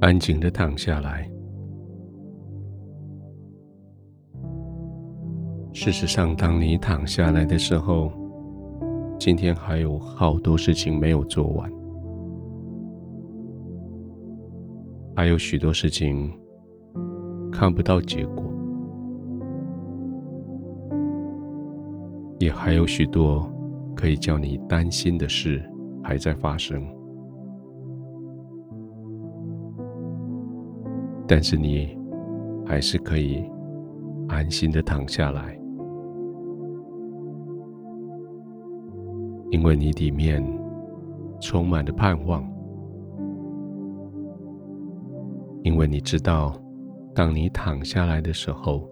安静的躺下来。事实上，当你躺下来的时候，今天还有好多事情没有做完，还有许多事情看不到结果，也还有许多可以叫你担心的事还在发生。但是你还是可以安心的躺下来，因为你里面充满了盼望，因为你知道，当你躺下来的时候，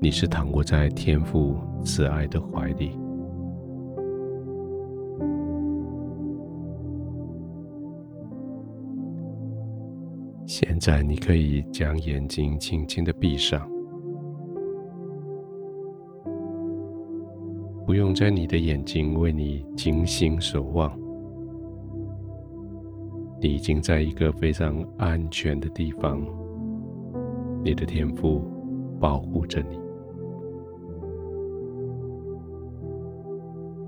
你是躺卧在天父慈爱的怀里。在你可以将眼睛轻轻的闭上，不用在你的眼睛为你精心守望，你已经在一个非常安全的地方，你的天赋保护着你。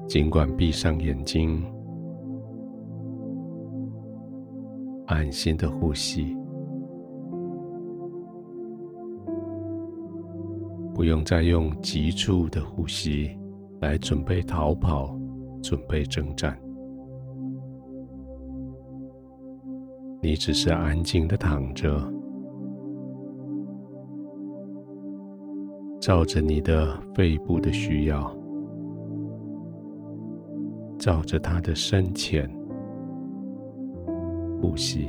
尽管闭上眼睛，安心的呼吸。不用再用急促的呼吸来准备逃跑，准备征战。你只是安静的躺着，照着你的肺部的需要，照着它的深浅呼吸。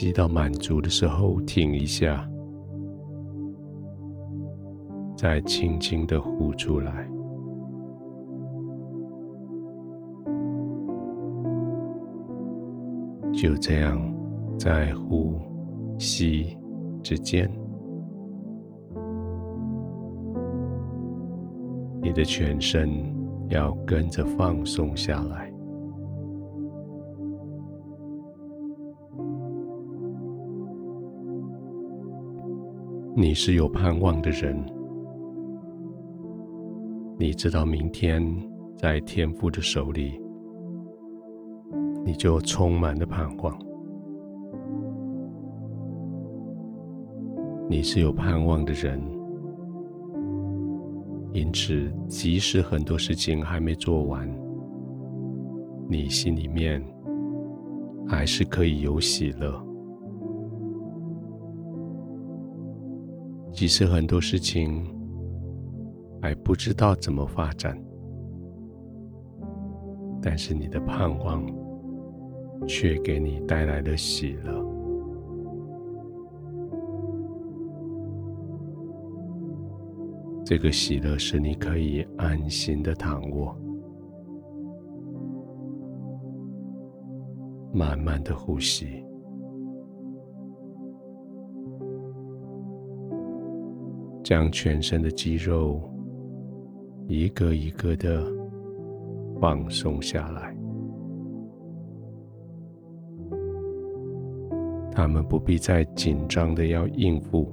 吸到满足的时候，停一下，再轻轻的呼出来。就这样，在呼吸之间，你的全身要跟着放松下来。你是有盼望的人，你知道明天在天父的手里，你就充满了盼望。你是有盼望的人，因此即使很多事情还没做完，你心里面还是可以有喜乐。即使很多事情还不知道怎么发展，但是你的盼望却给你带来了喜乐。这个喜乐使你可以安心的躺卧，慢慢的呼吸。将全身的肌肉一个一个的放松下来，他们不必再紧张的要应付，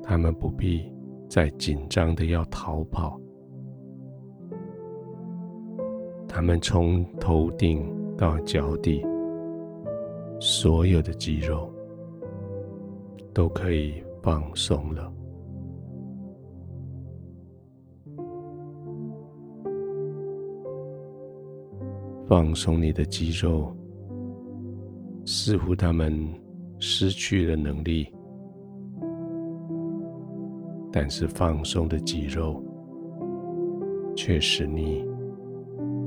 他们不必再紧张的要逃跑，他们从头顶到脚底，所有的肌肉。都可以放松了，放松你的肌肉，似乎他们失去了能力，但是放松的肌肉却使你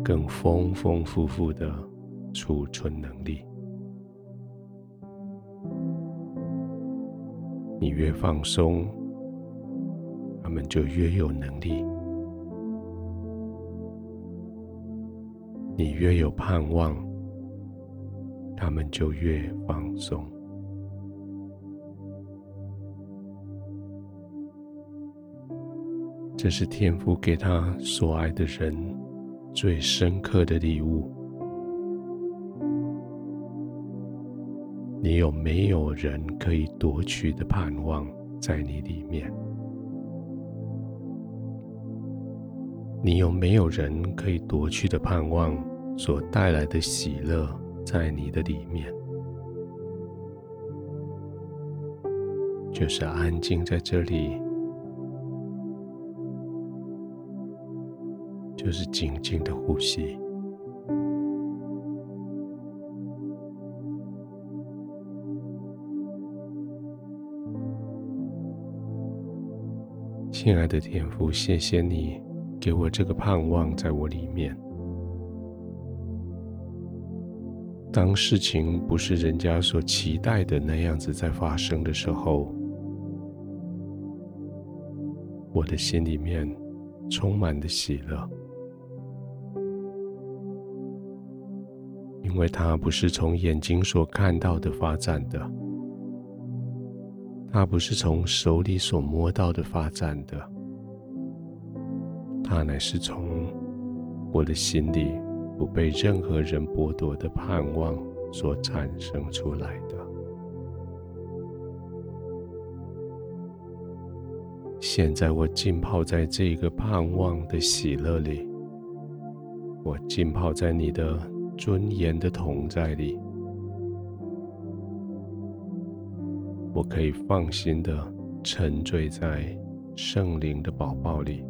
更丰丰富富的储存能力。你越放松，他们就越有能力；你越有盼望，他们就越放松。这是天父给他所爱的人最深刻的礼物。你有没有人可以夺取的盼望在你里面？你有没有人可以夺去的盼望所带来的喜乐在你的里面？就是安静在这里，就是静静的呼吸。亲爱的天父，谢谢你给我这个盼望在我里面。当事情不是人家所期待的那样子在发生的时候，我的心里面充满了喜乐，因为它不是从眼睛所看到的发展的。它不是从手里所摸到的发展的，它乃是从我的心里不被任何人剥夺的盼望所产生出来的。现在我浸泡在这个盼望的喜乐里，我浸泡在你的尊严的同在里。我可以放心的沉醉在圣灵的宝宝里，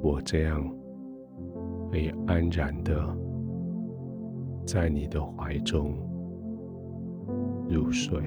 我这样可以安然的在你的怀中入睡。